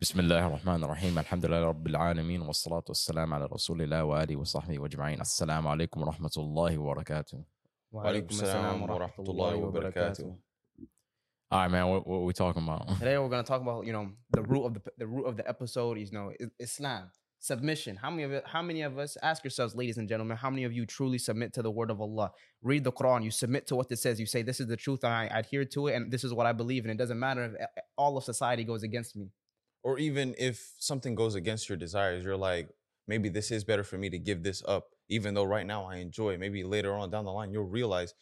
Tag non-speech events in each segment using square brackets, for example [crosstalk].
بسم الله الرحمن الرحيم الحمد لله رب العالمين والصلاة والسلام على رسول الله وآله وصحبه أجمعين السلام عليكم ورحمة الله وبركاته وعليكم السلام ورحمة الله وبركاته. All right, man, what, what are we talking about? [laughs] Today we're going to talk about you know the root of the the root of the episode is you know I- Islam submission. How many of it, how many of us ask yourselves, ladies and gentlemen, how many of you truly submit to the word of Allah? Read the Quran, you submit to what it says. You say this is the truth, and I adhere to it, and this is what I believe, and it doesn't matter if uh, all of society goes against me. or even if something goes against your desires, you're like, maybe this is better for me to give this up, even though right now I enjoy it. Maybe later on down the line, you'll realize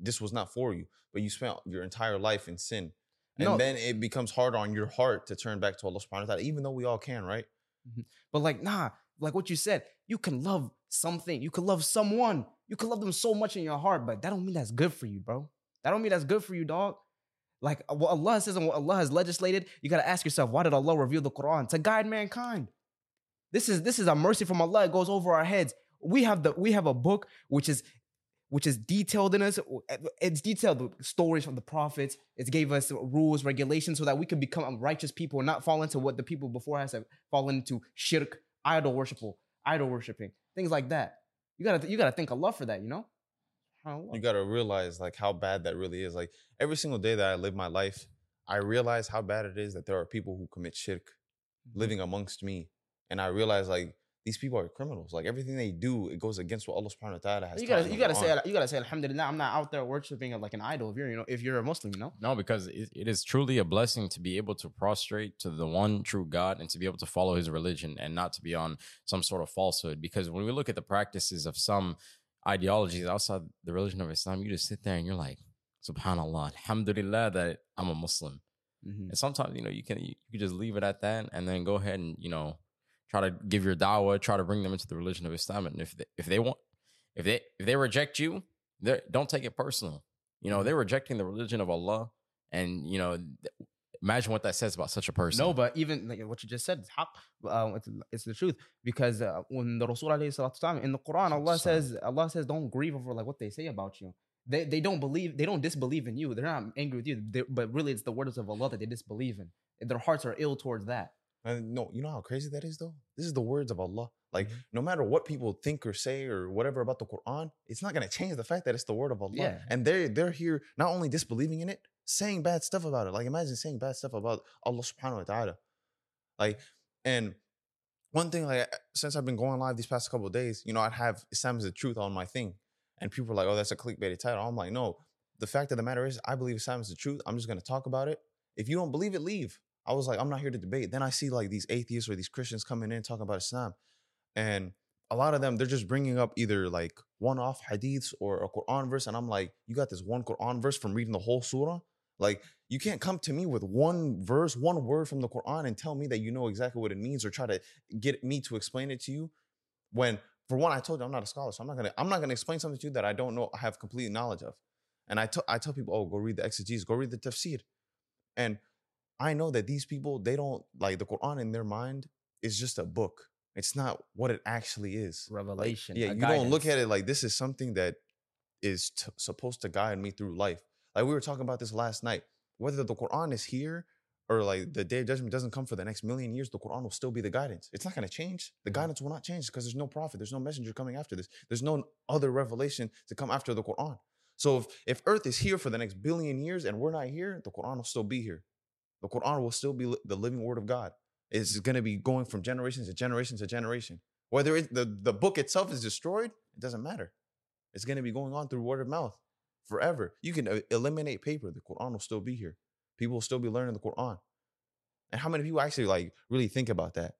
this was not for you, but you spent your entire life in sin. And No. then it becomes hard on your heart to turn back to Allah subhanahu wa ta'ala, even though we all can, right? Mm-hmm. But like, nah, like what you said, you can love something, you can love someone, you can love them so much in your heart, but that don't mean that's good for you, bro. That don't mean that's good for you, dog. Like uh, what Allah says and what Allah has legislated, you gotta ask yourself, why did Allah reveal the Quran to guide mankind? This is this is a mercy from Allah. It goes over our heads. We have the we have a book which is which is detailed in us. It's detailed stories from the prophets. It gave us rules, regulations, so that we could become righteous people and not fall into what the people before us have fallen into shirk, idol worshipful, idol worshiping, things like that. You gotta you gotta thank Allah for that, you know? SubhanAllah. You got to realize like how bad that really is. Like every single day that I live my life, I realize how bad it is that there are people who commit shirk Mm-hmm. living amongst me. And I realize like these people are criminals. Like everything they do, it goes against what Allah subhanahu wa ta'ala has You gotta you gotta say Quran. you gotta say Alhamdulillah. I'm not out there worshiping like an idol. If you're you know if you're a Muslim, you know. No, because it, it is truly a blessing to be able to prostrate to the one true God and to be able to follow his religion and not to be on some sort of falsehood. Because when we look at the practices of some ideologies outside the religion of Islam, you just sit there and you're like, Subhanallah, Alhamdulillah that I'm a Muslim. Mhm. And sometimes, you know, you can you can just leave it at that and then go ahead and, you know, try to give your dawah, try to bring them into the religion of Islam. And if they, if they want if they if they reject you, don't take it personal. You know, they're rejecting the religion of Allah. And, you know, imagine what that says about such a person. No, but even like what you just said, it's haq, uh, it's, it's the truth. Because uh, when the Rasul alayhi salatu wasalam, in the Quran, Allah says, Allah says, don't grieve over like what they say about you. They, they don't believe, they don't disbelieve in you. They're not angry with you. They, but really, it's the words of Allah that they disbelieve in. Their hearts are ill towards that. And no, you know how crazy that is though? This is the words of Allah. Like Mhm. no matter what people think or say or whatever about the Quran, it's not gonna change the fact that it's the word of Allah. Yeah. And they're they're here not only disbelieving in it, saying bad stuff about it. Like imagine saying bad stuff about Allah subhanahu wa ta'ala. Like, and one thing, like since I've been going live these past couple days, you know, I'd have Islam is the truth on my thing. And people are like, oh, that's a clickbait title. I'm like, no. The fact of the matter is, I believe Islam is the truth. I'm just gonna talk about it. If you don't believe it, leave. I was like, I'm not here to debate. Then I see like these atheists or these Christians coming in talking about Islam. And a lot of them, they're just bringing up either like one off hadiths or a Quran verse. And I'm like, you got this one Quran verse from reading the whole surah? Like, you can't come to me with one verse, one word from the Quran and tell me that you know exactly what it means or try to get me to explain it to you. When, for one, I told you I'm not a scholar, so I'm not gonna, I'm not gonna explain something to you that I don't know, I have complete knowledge of. And I tell, I tell people, oh, go read the exegesis, go read the tafsir. And I know that these people, they don't like the Quran in their mind is just a book. It's not what it actually is. Revelation. Yeah, a you don't look at it like this is something that is t- supposed to guide me through life. Like we were talking about this last night. Whether the Quran is here or like the day of judgment doesn't come for the next million years, the Quran will still be the guidance. It's not going to change. The mm-hmm. guidance will not change because there's no prophet, there's no messenger coming after this. There's no other revelation to come after the Quran. So if, if Earth is here for the next billion years and we're not here, the Quran will still be here. The Quran will still be li- the living word of God. It's going to be going from generation to generation to generation. Whether it, the, the book itself is destroyed, it doesn't matter. It's going to be going on through word of mouth forever. You can uh, eliminate paper, the Quran will still be here. People will still be learning the Quran. And how many people actually like really think about that?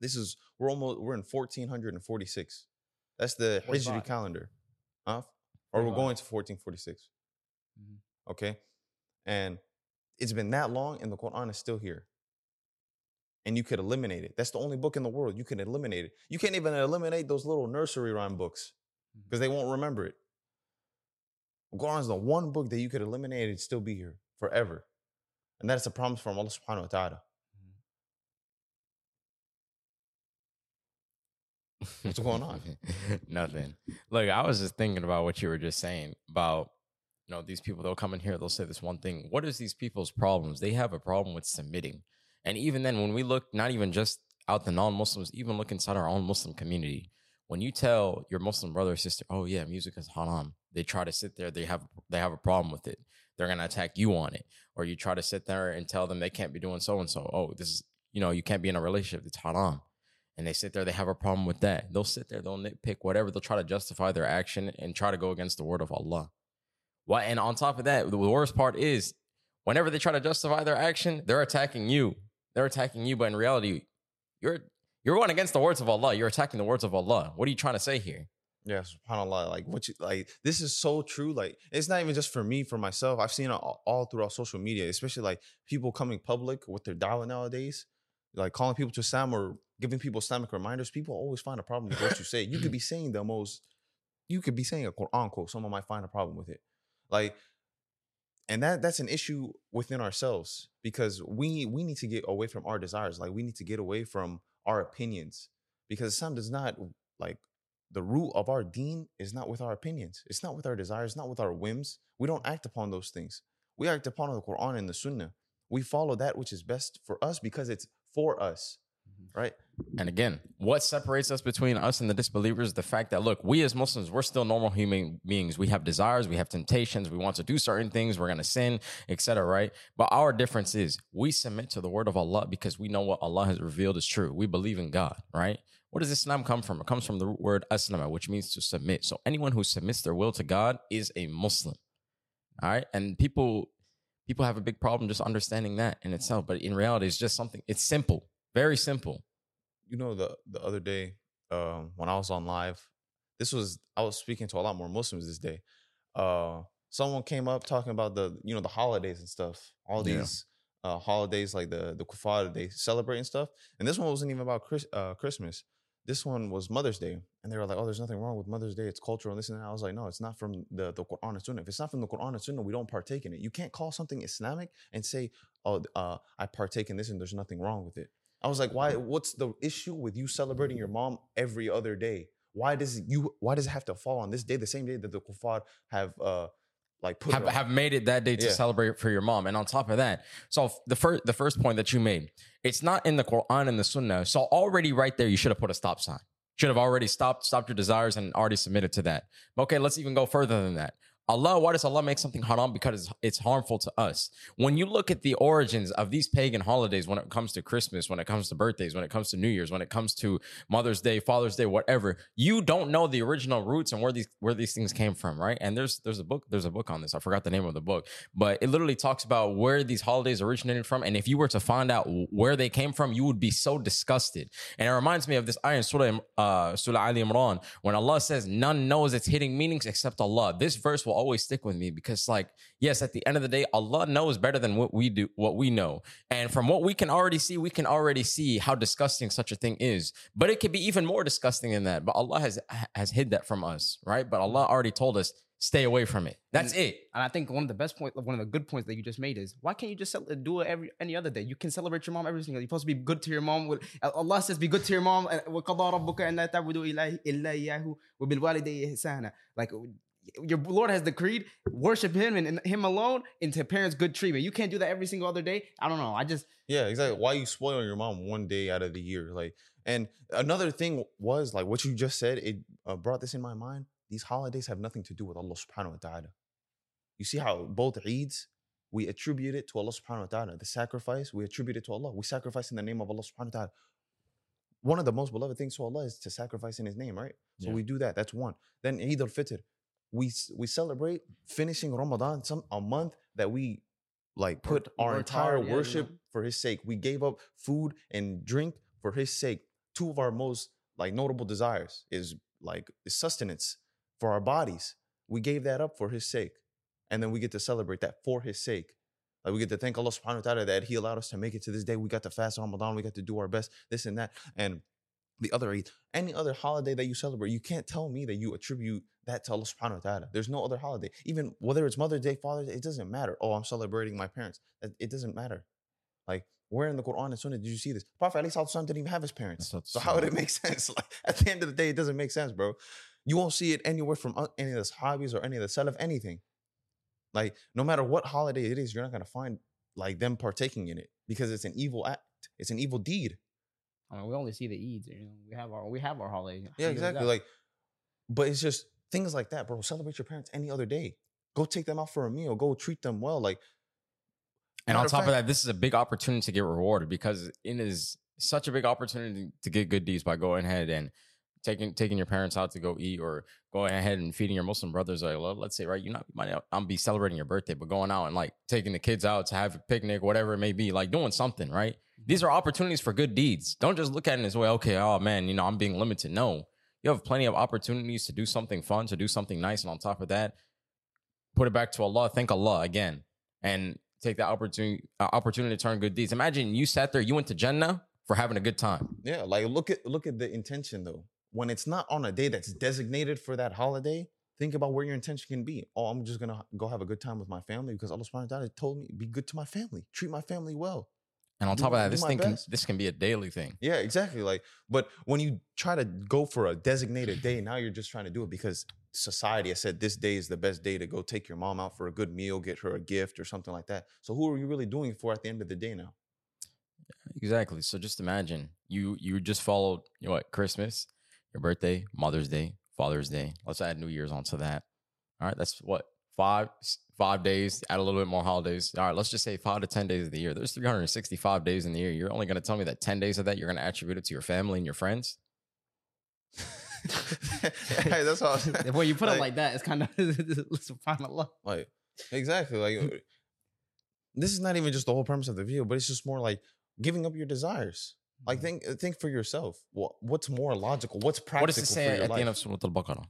This is we're almost we're in 1446. That's the Hijri calendar. Huh? Or we're going to 1446. Mhm. Okay? And it's been that long and the Quran is still here. And you could eliminate it. That's the only book in the world you can eliminate it. You can't even eliminate those little nursery rhyme books because they won't remember it. The Quran is the one book that you could eliminate and still be here forever. And that's a promise from Allah subhanahu wa ta'ala. Mm-hmm. What's going on? [laughs] Nothing. Look, I was just thinking about what you were just saying about, you know, these people, they'll come in here, they'll say this one thing. What is these people's problems? They have a problem with submitting. And even then, when we look, not even just out the non-Muslims, even look inside our own Muslim community. When you tell your Muslim brother or sister, "Oh yeah, music is haram," they try to sit there. They have they have a problem with it. They're gonna attack you on it. Or you try to sit there and tell them they can't be doing so and so. Oh, this is you know you can't be in a relationship. It's haram. And they sit there. They have a problem with that. They'll sit there. They'll nitpick whatever. They'll try to justify their action and try to go against the word of Allah. Why? And on top of that, the worst part is whenever they try to justify their action, they're attacking you. They're attacking you, but in reality, you're you're going against the words of Allah. You're attacking the words of Allah. What are you trying to say here? Yeah, subhanAllah. Like what you like, this is so true. Like, it's not even just for me, for myself. I've seen it all, all throughout social media, especially like people coming public with their dawah nowadays, like calling people to Islam or giving people Islamic reminders. People always find a problem with what you say. You could be [laughs] saying the most, you could be saying a Quran quote. Someone might find a problem with it. Like, and that that's an issue within ourselves because we we need to get away from our desires. Like, we need to get away from our opinions because Islam does not like the root of our deen is not with our opinions. It's not with our desires, not with our whims. We don't act upon those things. We act upon the Quran and the Sunnah. We follow that which is best for us because it's for us, mm-hmm. right? And again, what separates us between us and the disbelievers is the fact that look, we as Muslims, we're still normal human beings. We have desires, we have temptations, we want to do certain things, we're gonna sin, etc. Right? But our difference is we submit to the word of Allah because we know what Allah has revealed is true. We believe in God, right? Where does Islam come from? It comes from the word aslama, which means to submit. So anyone who submits their will to God is a Muslim. All right. And people people have a big problem just understanding that in itself. But in reality, it's just something, it's simple, very simple. You know, the the other day, um, when I was on live, this was I was speaking to a lot more Muslims this day. Uh someone came up talking about the, you know, the holidays and stuff. All Yeah. these uh holidays like the the kuffar they celebrate and stuff. And this one wasn't even about Chris, uh, Christmas. This one was Mother's Day, and they were like, "Oh, there's nothing wrong with Mother's Day. It's cultural and this and that." I was like, "No, it's not from the the Quran and Sunnah. If it's not from the Quran and Sunnah, we don't partake in it. You can't call something Islamic and say, "Oh, uh, I partake in this, and there's nothing wrong with it." I was like, "Why? What's the issue with you celebrating your mom every other day? Why does you? Why does it have to fall on this day, the same day that the kuffar have uh like put have, it have made it that day to Yeah. celebrate for your mom. And on top of that, so the first the first point that you made, it's not in the Quran and the Sunnah. So already right there, you should have put a stop sign. Should have already stopped stopped your desires and already submitted to that. Okay, let's even go further than that. Allah, why does Allah make something haram? Because it's, harmful to us. When you look at the origins of these pagan holidays, when it comes to Christmas, when it comes to birthdays, when it comes to New Year's, when it comes to Mother's Day, Father's Day, whatever, you don't know the original roots and where these where these things came from, right? And there's there's a book there's a book on this. I forgot the name of the book, but it literally talks about where these holidays originated from. And if you were to find out where they came from, you would be so disgusted. And it reminds me of this in Surah, uh, Surah Ali Imran when Allah says, "None knows its hidden meanings except Allah." This verse will always stick with me because like yes at the end of the day allah knows better than what we do what we know and from what we can already see we can already see how disgusting such a thing is but it could be even more disgusting than that but allah has has hid that from us right but mm-hmm. allah already told us stay away from it. That's and, it. And I think one of the best points, one of the good points that you just made is why can't you just sell, do it every any other day? You can celebrate your mom every single. Day. You're supposed to be good to your mom. Uh, allah says, "Be good to your mom." Uh, like your Lord has decreed, worship Him and, and Him alone, and to parents good treatment. You can't do that every single other day. I don't know. I just Yeah, exactly. Why you spoiling your mom one day out of the year? Like, and another thing was like what you just said. It uh, brought this in my mind. These holidays have nothing to do with Allah Subhanahu wa Taala. You see how both Eids we attribute it to Allah Subhanahu wa Taala. The sacrifice we attribute it to Allah. We sacrifice in the name of Allah Subhanahu wa Taala. One of the most beloved things to Allah is to sacrifice in His name, right? So Yeah. we do that. That's one. Then Eid al Fitr, we we celebrate finishing Ramadan, some a month that we like put our entire hard, yeah, worship for His sake. We gave up food and drink for His sake. Two of our most like notable desires is like is sustenance for our bodies. We gave that up for His sake, and then we get to celebrate that for His sake. Like we get to thank Allah Subhanahu wa Taala that He allowed us to make it to this day. We got to fast Ramadan. We got to do our best. This and that, and the other Eid, any other holiday that you celebrate, you can't tell me that you attribute that to Allah subhanahu wa ta'ala. There's no other holiday. Even whether it's Mother's Day, Father's Day, it doesn't matter. Oh, I'm celebrating my parents. It doesn't matter. Like, where in the Quran and Sunnah did you see this? Prophet Ali Sallallahu didn't even have his parents. So how would it make [laughs] sense? Like at the end of the day, it doesn't make sense, bro. You won't see it anywhere from any of the Sahabis or any of the Salaf, anything. Like, no matter what holiday it is, you're not gonna find like them partaking in it because it's an evil act. It's an evil deed. I mean, we only see the Eids. You know, we have our we have our holiday. Yeah, exactly. Like, but it's just things like that, bro. Celebrate your parents any other day. Go take them out for a meal. Go treat them well. Like, And on of top of fact- that, this is a big opportunity to get rewarded because it is such a big opportunity to get good deeds by going ahead and taking taking your parents out to go eat or going ahead and feeding your Muslim brothers. Like, well, let's say, right, you're not you might not I'm be celebrating your birthday, but going out and like taking the kids out to have a picnic, whatever it may be, like doing something, right? These are opportunities for good deeds. Don't just look at it as well, okay, oh man, you know, I'm being limited. No, you have plenty of opportunities to do something fun, to do something nice, and on top of that, put it back to Allah, thank Allah again, and take that opportunity uh, opportunity to turn good deeds. Imagine you sat there, you went to Jannah for having a good time. yeah, like look at look at the intention though. When it's not on a day that's designated for that holiday, think about where your intention can be. Oh, I'm just gonna go have a good time with my family because Allah subhanahu wa ta'ala told me be good to my family, treat my family well. And on top of that, this thing can, best. this can be a daily thing. Yeah, exactly. Like, but when you try to go for a designated day, now you're just trying to do it because society has said this day is the best day to go take your mom out for a good meal, get her a gift or something like that. So who are you really doing it for at the end of the day now? Exactly. So just imagine you you just followed you know what Christmas, your birthday, Mother's Day, Father's Day. Let's add New Year's onto that. All right, that's what five five days, add a little bit more holidays. All right, let's just say five to ten days of the year. There's 365 days in the year. You're only going to tell me that 10 days of that you're going to attribute it to your family and your friends. hey, that's all. [laughs] when you put like, it like that, it's kind of [laughs] it's subhanallah. Like exactly, like hmm. uh, this is not even just the whole premise of the video, but it's just more like giving up your desires. Like hmm. think uh, think for yourself. What what's more logical? What's practical? What does it say at life? the end of Surah Al-Baqarah?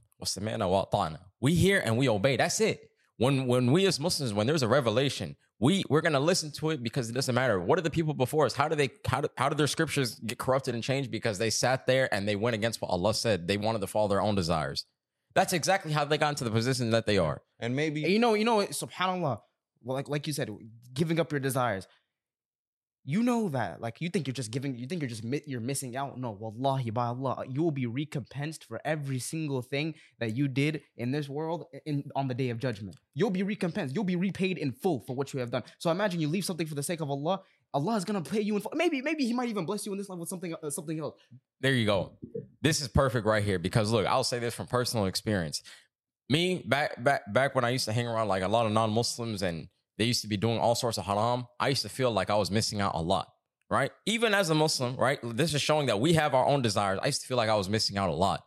We hear and we obey. That's it. When when we as Muslims, when there's a revelation, we we're gonna listen to it because it doesn't matter. What are the people before us? How do they how do, how did their scriptures get corrupted and changed because they sat there and they went against what Allah said? They wanted to follow their own desires. That's exactly how they got into the position that they are. And maybe And you know, you know, subhanallah. Like like you said, giving up your desires. You know that, like you think you're just giving, you think you're just you're missing out. No, wallahi, by Allah, you will be recompensed for every single thing that you did in this world in on the day of judgment. You'll be recompensed. You'll be repaid in full for what you have done. So imagine you leave something for the sake of Allah. Allah is gonna pay you in full. Maybe, maybe He might even bless you in this life with something, uh, something else. There you go. This is perfect right here because look, I'll say this from personal experience. Me back back back when I used to hang around like a lot of non-Muslims and they used to be doing all sorts of haram, I used to feel like I was missing out a lot, right? Even as a Muslim, right? This is showing that we have our own desires. I used to feel like I was missing out a lot.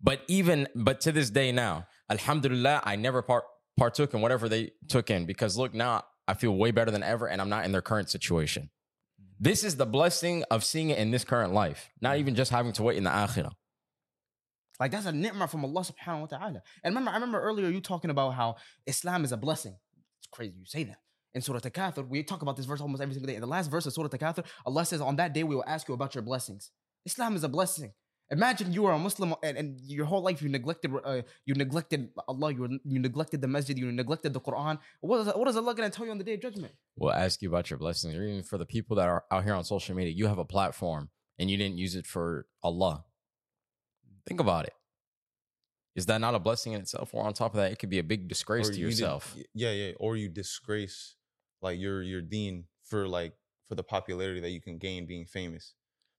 But even but to this day now, alhamdulillah, I never part, partook in whatever they took in because look, now I feel way better than ever and I'm not in their current situation. This is the blessing of seeing it in this current life, not even just having to wait in the akhirah. Like that's a ni'mah from Allah subhanahu wa ta'ala. And remember, I remember earlier you talking about how Islam is a blessing. It's crazy you say that. In Surah At-Takathur, we talk about this verse almost every single day. In the last verse of Surah At-Takathur, Allah says, on that day we will ask you about your blessings. Islam is a blessing. Imagine you are a Muslim and, and your whole life you neglected uh, you neglected Allah, you, you neglected the masjid, you neglected the Quran. What is, what is Allah going to tell you on the day of judgment? We'll ask you about your blessings, or even for the people that are out here on social media, you have a platform and you didn't use it for Allah. Think about it. Is that not a blessing in itself? Or on top of that, it could be a big disgrace or to you yourself. y- yeah, yeah. Or you disgrace like your your deen for like for the popularity that you can gain being famous.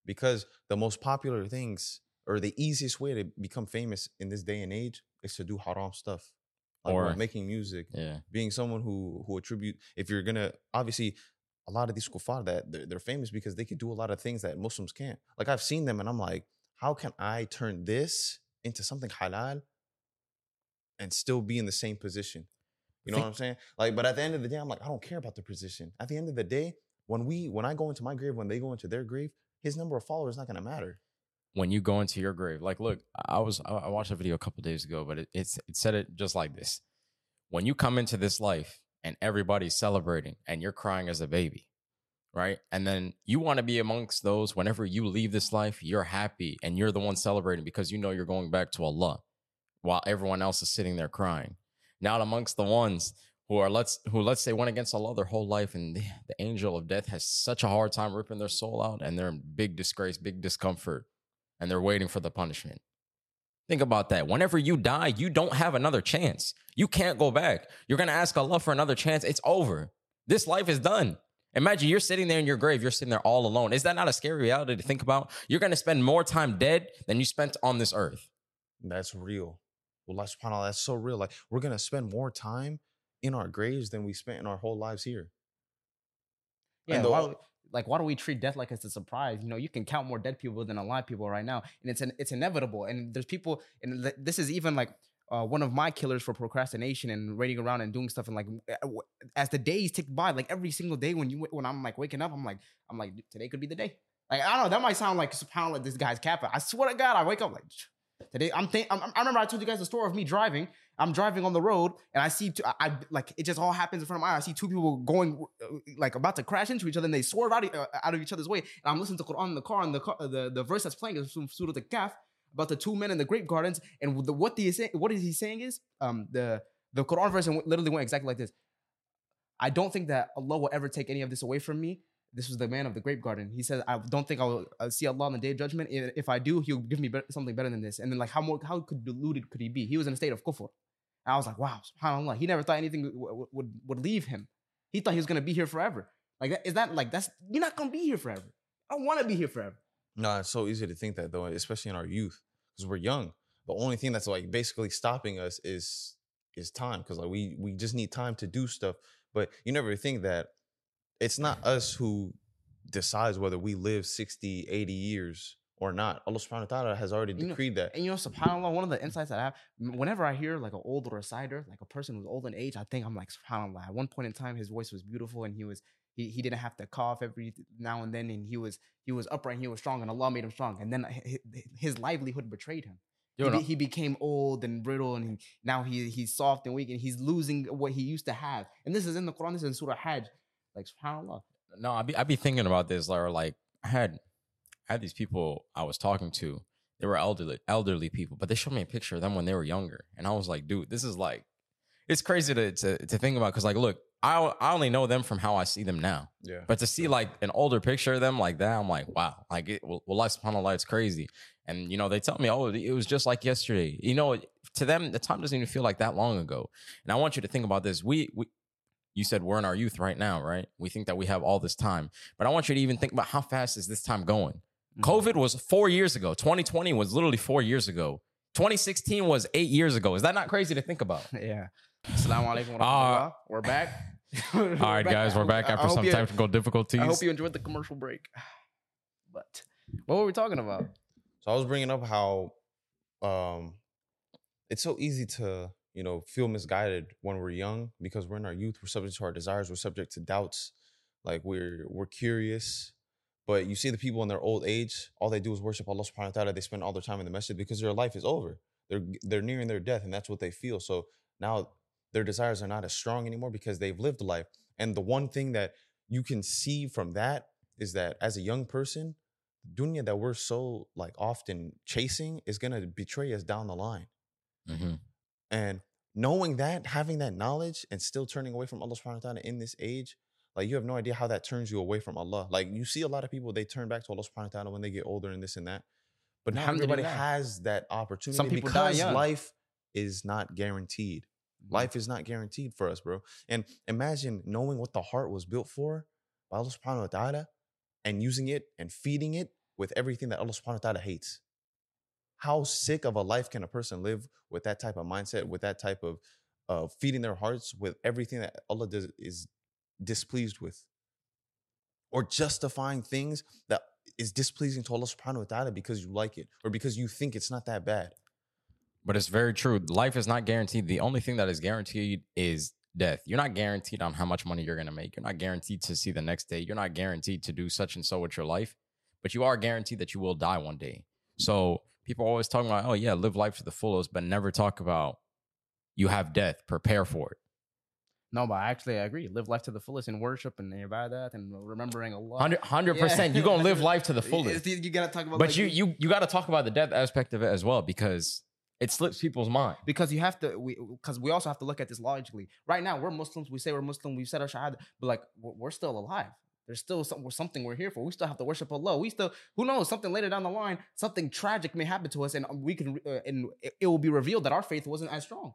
Because the most popular things or the easiest way to become famous in this day and age is to do haram stuff. Like Or- making music, yeah. being someone who who attribute if you're gonna obviously a lot of these kuffar that they're, they're famous because they could do a lot of things that Muslims can't. Like I've seen them and I'm like, how can I turn this into something halal and still be in the same position? You know Think- what I'm saying? Like, but at the end of the day, I'm like, I don't care about the position. At the end of the day, when we when I go into my grave, when they go into their grave, his number of followers is not gonna matter. When you go into your grave, like, look, I was I I watched a video a couple days ago, but it, it's it said it just like this: when you come into this life and everybody's celebrating and you're crying as a baby, right? And then you want to be amongst those whenever you leave this life, you're happy and you're the one celebrating because you know you're going back to Allah while everyone else is sitting there crying. Not amongst the ones who are let's who let's say went against Allah their whole life and the, the angel of death has such a hard time ripping their soul out and they're in big disgrace, big discomfort, and they're waiting for the punishment. Think about that. Whenever you die, you don't have another chance. You can't go back. You're going to ask Allah for another chance. It's over. This life is done. Imagine you're sitting there in your grave, you're sitting there all alone. Is that not a scary reality to think about? You're going to spend more time dead than you spent on this earth. That's real. Well, subhanAllah, that's so real. Like we're gonna spend more time in our graves than we spent in our whole lives here. Yeah, And the- why, do- like why do we treat death like it's a surprise? You know, you can count more dead people than alive people right now, and it's an, it's inevitable. And there's people, and th- this is even like uh, one of my killers for procrastination and waiting around and doing stuff. And like uh, as the days tick by, like every single day when you when I'm like waking up, I'm like I'm like today could be the day. Like I don't know, that might sound like sound like this guy's capping. I swear to God, I wake up like today. I'm think I'm, I remember I told you guys the story of me driving. I'm driving on the road and I see two, I, I like it just all happens in front of my eyes. I see two people going uh, like about to crash into each other and they swerve out of, uh, out of each other's way. And I'm listening to Quran in the car and the car, the, the verse that's playing is from Surah Al-Kahf about the two men in the grape gardens. And the, what the say, what is he saying is um the the Quran verse literally went exactly like this. I don't think that Allah will ever take any of this away from me. This was the man of the grape garden. He said, "I don't think I'll uh, see Allah on the day of judgment. If I do, He'll give me something better than this." And then, like, how more, how could deluded could he be? He was in a state of kufr. And I was like, "Wow, Subhanallah." He never thought anything w- w- would would leave him. He thought he was gonna be here forever. Like, that, is that like that's you're not gonna be here forever. I want to be here forever. No, it's so easy to think that though, especially in our youth, because we're young. The only thing that's like basically stopping us is is time, because like we we just need time to do stuff. But you never think that it's not us who decides whether we live 60, 80 years or not. Allah subhanahu wa ta'ala has already You know, decreed that. And you know, subhanAllah, one of the insights that I have, whenever I hear like an older reciter, like a person who's old in age, I think I'm like, subhanAllah. At one point in time, his voice was beautiful and he was he, he didn't have to cough every now and then, and he was he was upright, and he was strong, and Allah made him strong. And then hi- hi- his livelihood betrayed him. He, be- he became old and brittle, and he, now he he's soft and weak, and he's losing what he used to have. And this is in the Quran. This is in Surah Hajj. Like subhanAllah. No, I be I be thinking about this, or like I had I had these people I was talking to. They were elderly elderly people, but they showed me a picture of them when they were younger, and I was like, dude, this is like it's crazy to to, to think about because like, look, I I only know them from how I see them now, Yeah. but to see like an older picture of them like that, I'm like, wow, like it, well, well, subhanallah, it's crazy. And you know, they tell me, oh, it was just like yesterday. You know, to them, the time doesn't even feel like that long ago. And I want you to think about this. We we you said we're in our youth right now, right? We think that we have all this time, but I want you to even think about how fast is this time going. Mhm. COVID was four years ago. 2020 was literally four years ago. 2016 was eight years ago. Is that not crazy to think about? [laughs] Yeah. Assalamu alaikum Uh. We're back. [laughs] All right, guys, we're back after some technical difficulties. I hope you enjoyed the commercial break. [sighs] But what were we talking about? So I was bringing up how um it's so easy to, you know, feel misguided when we're young because we're in our youth, we're subject to our desires, we're subject to doubts. Like we're we're curious. But you see the people in their old age, all they do is worship Allah subhanahu wa ta'ala. They spend all their time in the masjid because their life is over. They're they're nearing their death and that's what they feel. So now their desires are not as strong anymore because they've lived life. And the one thing that you can see from that is that as a young person, dunya that we're so like often chasing is gonna betray us down the line. Mhm. And knowing that, having that knowledge, and still turning away from Allah subhanahu wa ta'ala in this age, like you have no idea how that turns you away from Allah. Like you see a lot of people, they turn back to Allah subhanahu wa ta'ala when they get older and this and that. But not everybody has that opportunity Some people because life is not guaranteed. Life is not guaranteed for us, bro. And imagine knowing what the heart was built for by Allah subhanahu wa ta'ala and using it and feeding it with everything that Allah subhanahu wa ta'ala hates. How sick of a life can a person live with that type of mindset, with that type of uh, feeding their hearts with everything that Allah does is displeased with? Or justifying things that is displeasing to Allah subhanahu wa ta'ala because you like it or because you think it's not that bad. But it's very true. Life is not guaranteed. The only thing that is guaranteed is death. You're not guaranteed on how much money you're going to make. You're not guaranteed to see the next day. You're not guaranteed to do such and so with your life, but you are guaranteed that you will die one day. So people always talking about, oh, yeah, live life to the fullest, but never talk about you have death. Prepare for it. No, but actually, I agree. Live life to the fullest in worship and ibadat and remembering Allah. 100 percent. You're gonna live life to the [laughs] fullest. You gotta talk about, But like, you you you got to talk about the death aspect of it as well because it slips people's mind. because you have to we because we also have to look at this logically. Right now we're muslims we say we're muslim we've said our shahada but like we're, still alive. There's still some, something we're here for. We still have to worship allah. We still who knows something later down the line something tragic may happen to us and we can uh, and it, it will be revealed that our faith wasn't as strong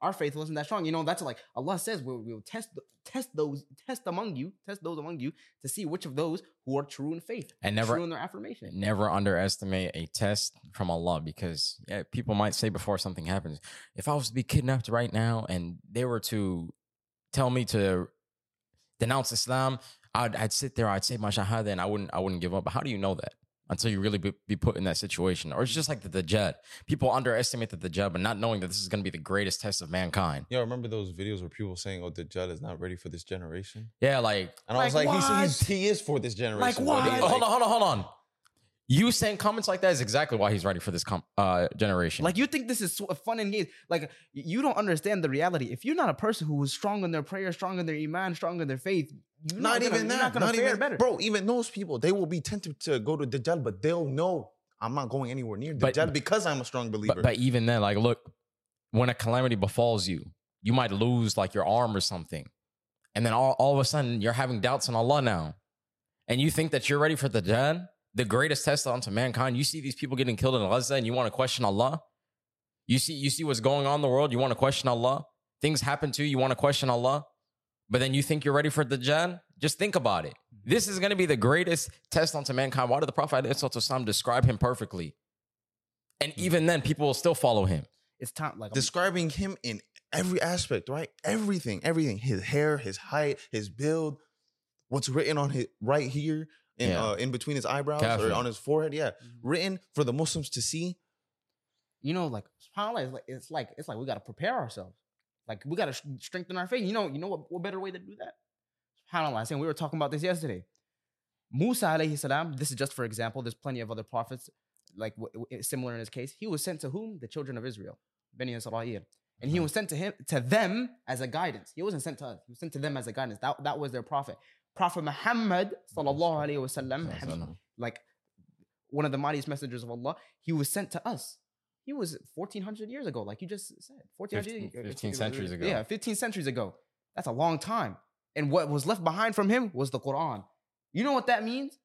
Our faith wasn't that strong. You know, that's like Allah says we'll, we'll test test those test among you, test those among you to see which of those who are true in faith And never true in their affirmation. never underestimate a test from Allah because yeah, people might say before something happens, if I was to be kidnapped right now and they were to tell me to denounce Islam, I'd, I'd sit there, I'd say my shahada, and I wouldn't, I wouldn't give up. But how do you know that until you really be, be put in that situation? Or it's just like the Dajjal. People underestimate the Dajjal, but not knowing that this is going to be the greatest test of mankind. Yeah, remember those videos where people saying, "Oh, Dajjal is not ready for this generation," Yeah, like and I was Like like, he's, he's, "He is for this generation." Like what? Like- hold on, hold on, hold on. You saying comments like that is exactly why he's ready for this com- uh, generation. Like you think this is so- fun and games. Like you don't understand the reality. If you're not a person who is strong in their prayer, strong in their iman, strong in their faith, you're not, not, gonna, even you're that. not gonna not fare even, better. bro. Even those people, they will be tempted to go to Dajjal, but they'll know I'm not going anywhere near But- Dajjal because I'm a strong believer. but, but even then, like, look, when a calamity befalls you, you might lose like your arm or something, and then all, all of a sudden you're having doubts on Allah now, and you think that you're ready for the Dajjal, the greatest test unto mankind. You see these people getting killed in Gaza, and you want to question Allah. You see, you see what's going on in the world. You want to question Allah. Things happen to you. You want to question Allah, but then you think you're ready for the Dajjal. Just think about it. This is going to be the greatest test unto mankind. Why did the Prophet ﷺ describe him perfectly? And even then, people will still follow him. it's time. Like I'm- describing him in every aspect, right? Everything, everything. His hair, his height, his build, what's written on his right here, in Yeah. uh, in between his eyebrows Kafir. or on his forehead. Yeah, Mhm. written for the Muslims to see. you know, like subhanAllah, it's like it's like it's like we gotta prepare ourselves. Like we gotta sh- strengthen our faith. You know, you know what, what better way to do that? SubhanAllah. Saying we were talking about this yesterday. Musa alayhi salam, this is just for example, there's plenty of other prophets like w- w- similar in his case. He was sent to whom? The children of Israel, Beni Israel. And he Mhm. was sent to him to them as a guidance. He wasn't sent to us. He was sent to them as a guidance. That, that was their prophet. Prophet Muhammad sallallahu alaihi wasallam, like one of the mightiest messengers of Allah, he was sent to us. He was 1400 years ago, like you just said. 1400 15 15 centuries ago. Yeah, 15 centuries ago. That's a long time. And what was left behind from him was the Quran. You know what that means?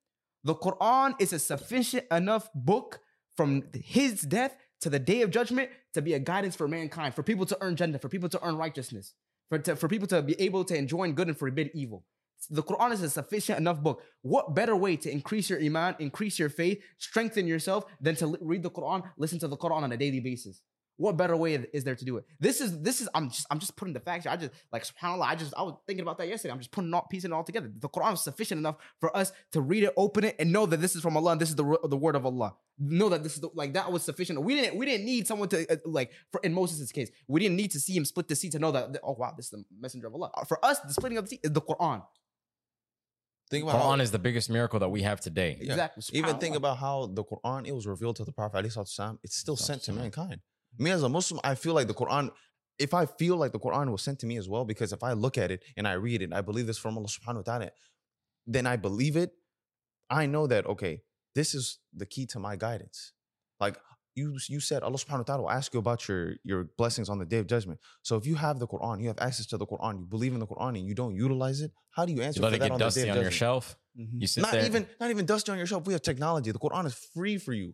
The Quran is a sufficient enough book from his death to the day of judgment to be a guidance for mankind, for people to earn Jannah, for people to earn righteousness, for, to, for people to be able to enjoin good and forbid evil. The Quran is a sufficient enough book. What better way to increase your iman, increase your faith, strengthen yourself than to read the Quran, listen to the Quran on a daily basis? What better way is there to do it? This is this is I'm just I'm just putting the facts. here. I just like subhanallah. I just I was thinking about that yesterday. I'm just putting all piecing it all together. The Quran is sufficient enough for us to read it, open it, and know that this is from Allah and this is the the word of Allah. Know that this is the, like that was sufficient. We didn't we didn't need someone to uh, like for in Moses' case we didn't need to see him split the sea to know that oh wow this is the messenger of Allah. For us, the splitting of the sea is the Quran. Think about how, Quran is the biggest miracle that we have today. Yeah. Exactly. even think about how the Quran it was revealed to the Prophet alayhi salatu wasalam, It's still sent to mankind. Me as a Muslim, I feel like the Quran. If I feel like the Quran was sent to me as well, because if I look at it and I read it, I believe this from Allah Subhanahu wa Taala. Then I believe it. I know that okay, this is the key to my guidance. Like you, you said Allah Subhanahu wa Taala will ask you about your your blessings on the day of judgment. So if you have the Quran, you have access to the Quran, you believe in the Quran, and you don't utilize it, how do you answer You let for it that get on the day dusty of on your judgment? shelf. Mhm. You sit Not there. even not even dusty on your shelf. We have technology. The Quran is free for you.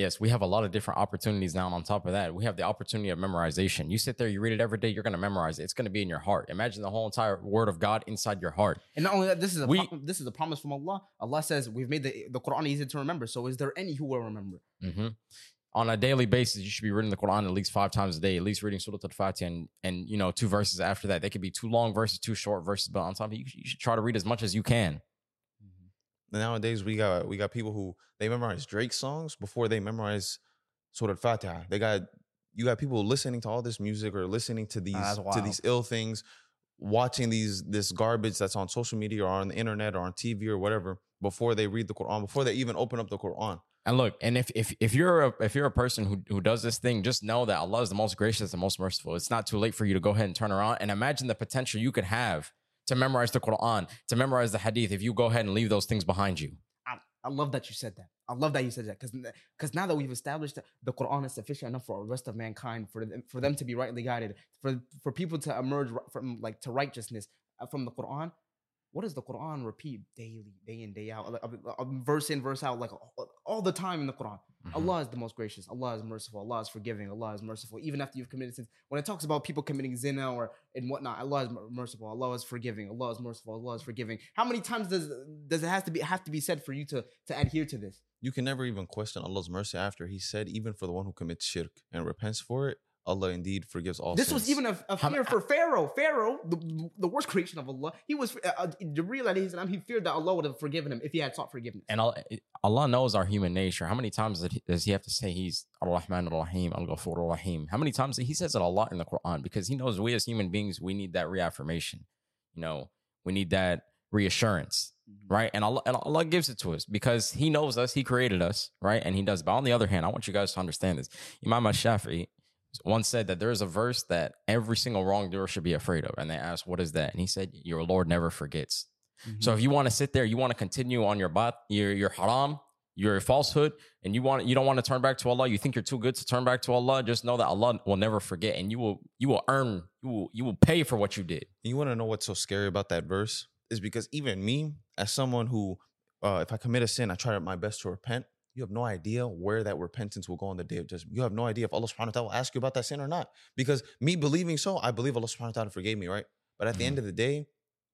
Yes, we have a lot of different opportunities now. And on top of that, we have the opportunity of memorization. You sit there, you read it every day, you're going to memorize it. It's going to be in your heart. Imagine the whole entire word of God inside your heart. And not only that, this is a We- pro- this is a promise from Allah. Allah says we've made the, the Quran easy to remember. So is there any who will remember? hmm On a daily basis, you should be reading the Quran at least five times a day, at least reading Surah Al-Fatiha and, and, you know, two verses after that. They could be two long verses, two short verses, but on top of it, you, you should try to read as much as you can. Nowadays we got we got people who they memorize Drake songs before they memorize Surah Al-Fatiha. They got you got people listening to all this music or listening to these to these ill things, watching these this garbage that's on social media or on the internet or on TV or whatever before they read the Quran, um, before they even open up the Quran. And look, and if if if you're a if you're a person who who does this thing, just know that Allah is the most gracious and most merciful. It's not too late for you to go ahead and turn around and imagine the potential you could have to memorize the Quran, to memorize the Hadith, if you go ahead and leave those things behind you. I, I love that you said that. I love that you said that because now that we've established that the Quran is sufficient enough for the rest of mankind for them for them to be rightly guided for for people to emerge from like to righteousness uh, from the Quran. What does the Quran repeat daily, day in day out, verse in verse out, like all, the time in the Quran? Mhm. Allah is the most gracious. Allah is merciful. Allah is forgiving. Allah is merciful. Even after you've committed sins, when it talks about people committing zina or and whatnot, Allah is merciful. Allah is forgiving. Allah is merciful. Allah is forgiving. How many times does does it have to be have to be said for you to to adhere to this? You can never even question Allah's mercy after He said, even for the one who commits shirk and repents for it, Allah indeed forgives all This sins. was even a, a fear for Pharaoh. Pharaoh, the, the worst creation of Allah, he was uh, uh, Jibreel alayhi salam, he feared that Allah would have forgiven him if he had sought forgiveness. And Al- Allah knows our human nature. How many times did he- does He have to say He's Ar Rahman Ar Rahim, Al Ghafur Ar Rahim? How many times He says it a lot in the Quran because He knows we as human beings we need that reaffirmation. You know, we need that reassurance, right? And Allah, and Allah gives it to us because He knows us, He created us, right? And He does. But on the other hand, I want you guys to understand this. Imam Al-Shafi'i once said that there is a verse that every single wrongdoer should be afraid of, and they asked, "What is that?" And he said, "Your Lord never forgets." So if you want to sit there, you want to continue on your bat, your your haram, your falsehood, and you want you don't want to turn back to Allah. You think you're too good to turn back to Allah. Just know that Allah will never forget, and you will you will earn you will you will pay for what you did. You want to know what's so scary about that verse? Is because even me, as someone who, uh, if I commit a sin, I try my best to repent. You have no idea where that repentance will go on the day of judgment. You have no idea if Allah subhanahu wa ta'ala will ask you about that sin or not. Because me believing so, I believe Allah subhanahu wa ta'ala forgave me, right? But at the end of the day,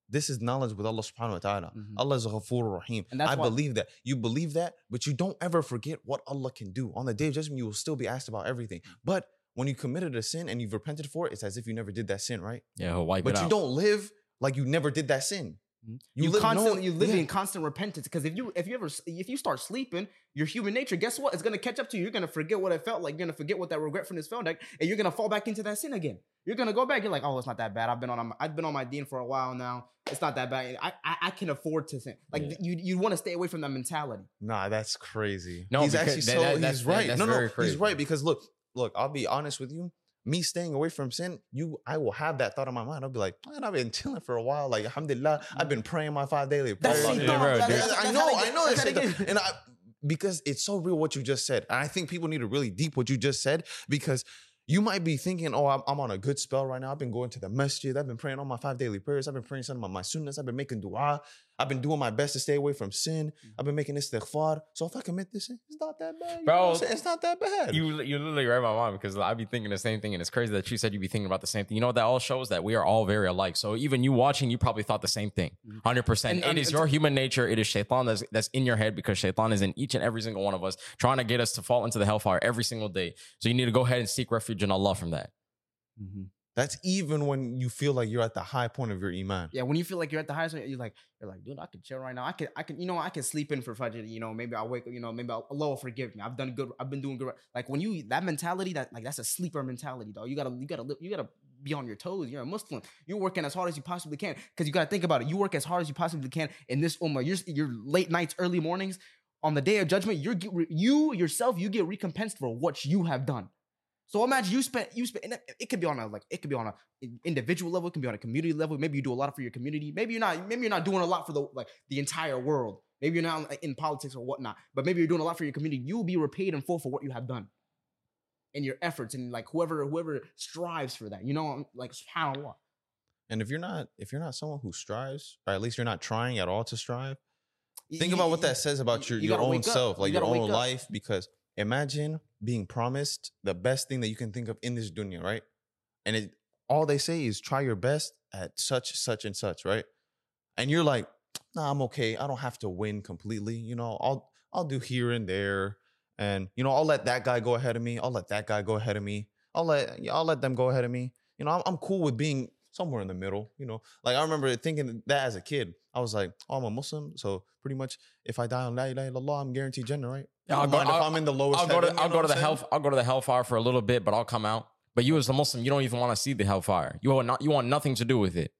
this is knowledge with Allah subhanahu wa ta'ala. Mhm. Allah is a Ghafur Rahim. I why- believe that. You believe that, but you don't ever forget what Allah can do. On the day of judgment, you will still be asked about everything. But when you committed a sin and you've repented for it, it's as if you never did that sin, right? Yeah, wipe But it you don't live like you never did that sin. Mhm. You You, live constantly knowing- you live yeah. in constant repentance because if you if you ever if you start sleeping, your human nature, guess what? It's gonna catch up to you. You're gonna forget what it felt like. You're gonna forget what that regretfulness felt like, and you're gonna fall back into that sin again. You're gonna go back. You're like, oh, it's not that bad. I've been on I've been on my deen for a while now. It's not that bad. I I, I can afford to sin. Like Yeah. you you want to stay away from that mentality. Nah, that's crazy. No, he's actually so that- he's that's- that- right. that's no, no, very he's right because look, look, I'll be honest with you. Me staying away from sin, you, I will have that thought in my mind. I'll be like, man, I've been chilling for a while. Like, alhamdulillah, I've been praying my five daily prayers. shaitan. Yeah, bro, that- that- I know, I know that's that how they shaitan. get- And I, because it's so real what you just said. And I think people need to really deep what you just said because you might be thinking, oh, I'm, I'm on a good spell right now. I've been going to the masjid. I've been praying all my five daily prayers. I've been praying some of my sunnahs. I've been making dua. I've been doing my best to stay away from sin. I've been making this istighfar. So if I commit this sin, it's not that bad. You know what I'm Bro, it's not that bad. You you literally read my mind because I be thinking the same thing, and it's crazy that you said you'd be thinking about the same thing. You know what that all shows that we are all very alike. So even you watching, you probably thought the same thing, Mm-hmm. hundred percent. And- and it's- your human nature. It is shaitan that's that's in your head because shaitan is in each and every single one of us, trying to get us to fall into the hellfire every single day. So you need to go ahead and seek refuge in Allah from that. That's even when you feel like you're at the high point of your iman. Yeah, when you feel like you're at the highest, point, you're like, you're like, dude, I can chill right now. I can, I can, you know, I can sleep in for Fajr. You know, maybe I'll wake, you know, maybe I'll, Allah will forgive me. I've done good. I've been doing good. Like when you that mentality, that like that's a sleeper mentality, dog. You gotta, you gotta, you gotta be on your toes. You're a Muslim. You're working as hard as you possibly can because you gotta think about it. You work as hard as you possibly can in this ummah. Your your late nights, early mornings. On the day of judgment, you're you yourself, you get recompensed for what you have done. So imagine you spent you spent it- could be on a like it could be on a individual level, it can be on a community level. Maybe you do a lot for your community. Maybe you're not. Maybe you're not doing a lot for the like the entire world. Maybe you're not in politics or whatnot. But maybe you're doing a lot for your community. You will be repaid in full for what you have done, and your efforts, and like whoever whoever strives for that. You know, like Subhanallah. And if you're not, if you're not someone who strives, or at least you're not trying at all to strive, think y- about what that says about your, you your own self, You like your own life. Because imagine being promised the best thing that you can think of in this dunya, right? And it all they say is try your best at such, such, and such, right? And you're like, nah, I'm okay. I don't have to win completely. You know, I'll I'll do here and there. And you know, I'll let that guy go ahead of me. I'll let that guy go ahead of me. I'll let I'll let them go ahead of me. You know, I'm, I'm cool with being somewhere in the middle. You know, like I remember thinking that as a kid. I was like, oh, I'm a Muslim, so pretty much if I die on La ilaha illallah, I'm guaranteed Jannah, right? Yeah, I I'll don't go- mind if I'll- I'm in the lowest. I'll go to heaven, I'll know go to what the I'm saying? hell I'll go to the hellfire for a little bit, but I'll come out. But you as a Muslim, you don't even want to see the hellfire. You want not you want nothing to do with it.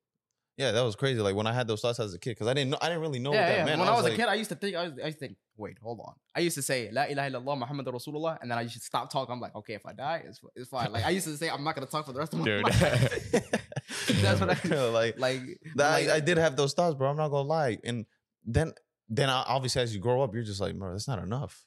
Yeah, that was crazy. Like when I had those thoughts as a kid, because I didn't know, I didn't really know what yeah, that yeah. meant. When I was, a like, kid, I used to think, I, was, I used to think, wait, hold on. I used to say, La ilaha illallah Muhammad Rasulullah, and then I used to stop talking. I'm like, okay, if I die, it's, it's fine. Like I used to say, I'm not gonna talk for the rest of my Dude. life. [laughs] [laughs] That's what I [laughs] like. like. That, like- I, I did have those thoughts, bro. I'm not gonna lie. And then, then I, obviously, as you grow up, you're just like, bro, that's not enough.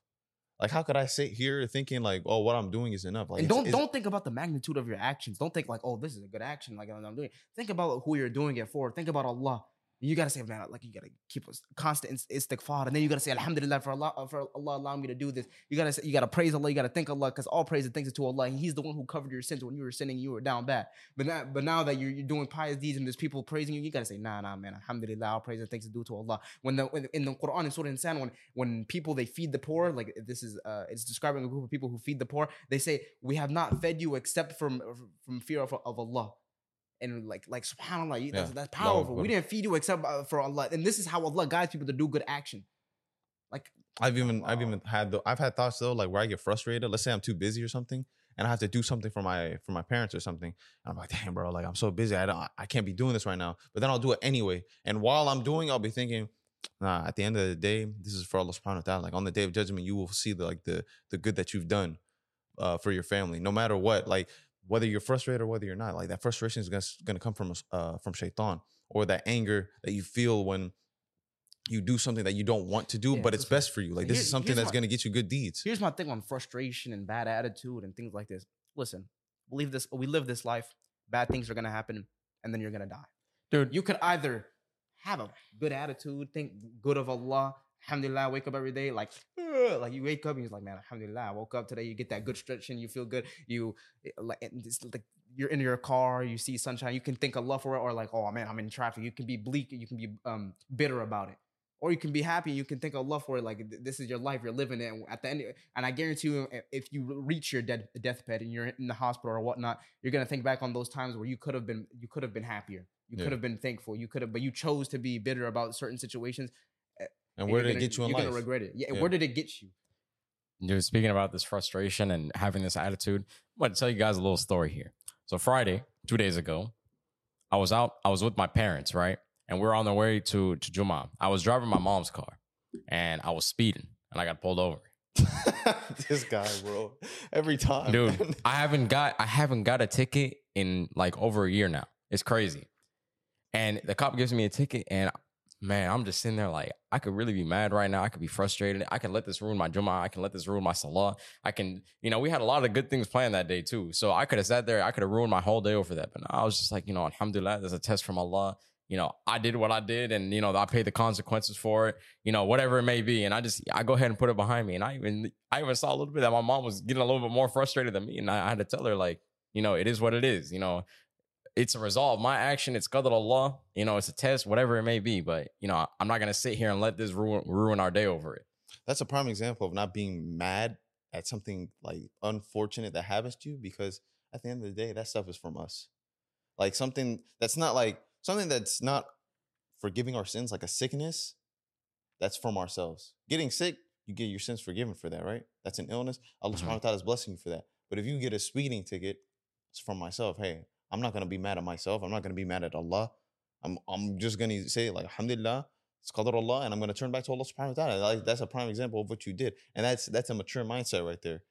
Like, how could I sit here thinking like, oh, what I'm doing is enough? Like, and don't it's- don't think about the magnitude of your actions. Don't think like, oh, this is a good action. Like I'm doing. Think about who you're doing it for. Think about Allah. You gotta say, man, like you gotta keep a constant ist- istighfar, and then you gotta say, Alhamdulillah for Allah for Allah allowing me to do this. You gotta say, you gotta praise Allah, you gotta thank Allah, because all praise and thanks is to Allah. He's the one who covered your sins when you were sinning, you were down bad. But now, but now that you're, you're doing pious deeds and there's people praising you, you gotta say, nah, nah, man, Alhamdulillah, all praise and thanks is due to Allah. When the when, in the Quran in Surah Insan, when when people they feed the poor, like this is uh, it's describing a group of people who feed the poor. They say, we have not fed you except from from fear of, of Allah. And like, like subhanallah, you- that's, Yeah. that's powerful. We didn't feed you except uh, for Allah, and this is how Allah guides people to do good action. Like, I've even I've even had the, I've had thoughts though like where I get frustrated. Let's say I'm too busy or something, and I have to do something for my for my parents or something. And I'm like, damn, bro, like I'm so busy. I don't I can't be doing this right now. But then I'll do it anyway. And while I'm doing, I'll be thinking, nah. At the end of the day, this is for Allah Subhanahu wa Taala. Like on the day of judgment, you will see the like the the good that you've done uh, for your family, no matter what. Like whether you're frustrated or whether you're not. Like that frustration is gonna gonna come from uh from Shaitan or that anger that you feel when you do something that you don't want to do, Yeah, but so- it's best for you. Like this here- is something that's my- gonna get you good deeds. here's my thing on frustration and bad attitude and things like this. Listen, believe this. We live this life. Bad things are gonna happen, and then you're gonna die. dude. You could either have a good attitude, think good of Allah. Alhamdulillah, wake up every day like, "Ugh," like you wake up and you're like, man, Alhamdulillah, I woke up today. You get that good stretch and you feel good. You eh, like, it's like you're in your car, you see sunshine, you can think of love for it, or like, oh man, I'm in traffic. You can be bleak, you can be um bitter about it, or you can be happy. You can think of love for it. Like this is your life, you're living it. And at the end, and I guarantee you, if you reach your dead deathbed and you're in the hospital or whatnot, you're gonna think back on those times where you could have been, you could have been happier. You Yeah. could have been thankful. You could have, but you chose to be bitter about certain situations. And where you're did it gonna- get you in You're life? gonna regret it. Yeah, Yeah. Where did it get you? You're speaking about this frustration and having this attitude. I'm going to tell you guys a little story here. So Friday, two days ago, I was out. I was with my parents, right, and we are on the way to to Juma. I was driving my mom's car, and I was speeding, and I got pulled over. [laughs] this guy, bro. Every time, Dude. I haven't got I haven't got a ticket in like over a year now. It's crazy. And the cop gives me a ticket, and man, I'm just sitting there like I could really be mad right now. I could be frustrated. I can let this ruin my Juma. I can let this ruin my Salah. I can, you know, we had a lot of good things planned that day too. So I could have sat there. I could have ruined my whole day over that. But I was just like, you know, Alhamdulillah, there's a test from Allah. You know, I did what I did, and you know, I paid the consequences for it. You know, whatever it may be, and I just I go ahead and put it behind me. And I even I even saw a little bit that my mom was getting a little bit more frustrated than me, and I, I had to tell her like, you know, it is what it is. You know, it's a result of my action. It's qadr Allah. You know, it's a test, whatever it may be. But you know, I'm not gonna sit here and let this ruin ruin our day over it. that's a prime example of not being mad at something like unfortunate that happens to you because at the end of the day, that stuff is from us. Like something that's not like something that's not forgiving our sins, like a sickness, that's from ourselves. Getting sick, you get your sins forgiven for that, right? That's an illness. Allah subhanahu wa ta'ala is blessing you for that. But if you get a speeding ticket, it's from myself. Hey, I'm not gonna be mad at myself. I'm not gonna be mad at Allah. I'm I'm just gonna say like Alhamdulillah, it's qadr Allah, and I'm gonna turn back to Allah subhanahu wa ta'ala. Like that's a prime example of what you did. And that's that's a mature mindset right there.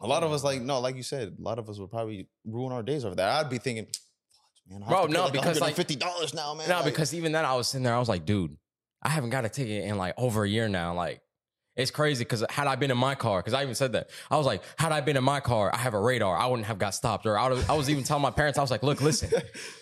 A lot of us, like, no, like you said, a lot of us would probably ruin our days over that. I'd be thinking, man, I have Bro, to no, like because, like- fifty dollars now, man. No, Like, because even then I was sitting there, I was like, dude, I haven't got a ticket in like over a year now. Like, it's crazy because had I been in my car, because I even said that, I was like, had I been in my car, I have a radar, I wouldn't have got stopped. Or I was, I was even telling my parents, I was like, look, listen,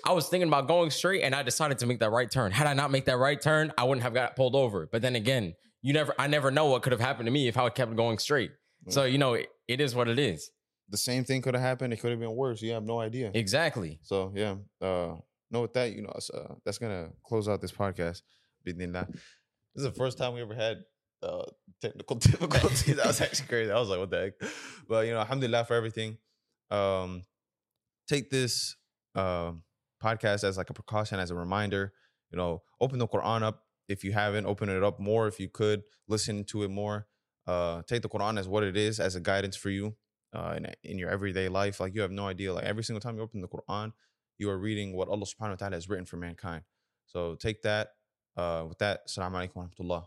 I was thinking about going straight and I decided to make that right turn. Had I not make that right turn, I wouldn't have got pulled over. But then again, you never, I never know what could have happened to me if I kept going straight. So, you know, it, it is what it is. the same thing could have happened. It could have been worse. You have no idea. Exactly. So yeah, uh, know with that, you know, uh, that's gonna close out this podcast. This is the first time we ever had uh, technical [laughs] difficulties. [laughs] that was actually crazy. I was like, what the heck? But you know, alhamdulillah for everything. Um, take this um podcast as like a precaution, as a reminder. You know, open the Quran up if you haven't. Open it up more if you could. Listen to it more. Uh, take the Quran as what it is, as a guidance for you uh, in, in your everyday life. Like you have no idea. Like every single time you open the Quran, you are reading what Allah subhanahu wa ta'ala has written for mankind. So take that. Uh, with that, Assalamu alaikum wa rahmatullah.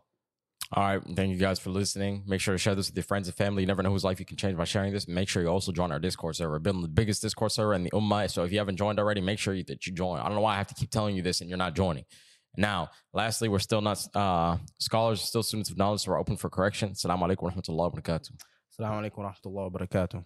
All right. Thank you guys for listening. Make sure to share this with your friends and family. You never know whose life you can change by sharing this. Make sure you also join our Discord server. We're building the biggest Discord server in the Ummah. So if you haven't joined already, make sure that you join. I don't know why I have to keep telling you this and you're not joining. Now, lastly, we're still not uh, scholars, still students of knowledge, so we're open for correction. Assalamu alaikum wa rahmatullahi wa barakatuh. Assalamu alaikum wa rahmatullahi wa barakatuh.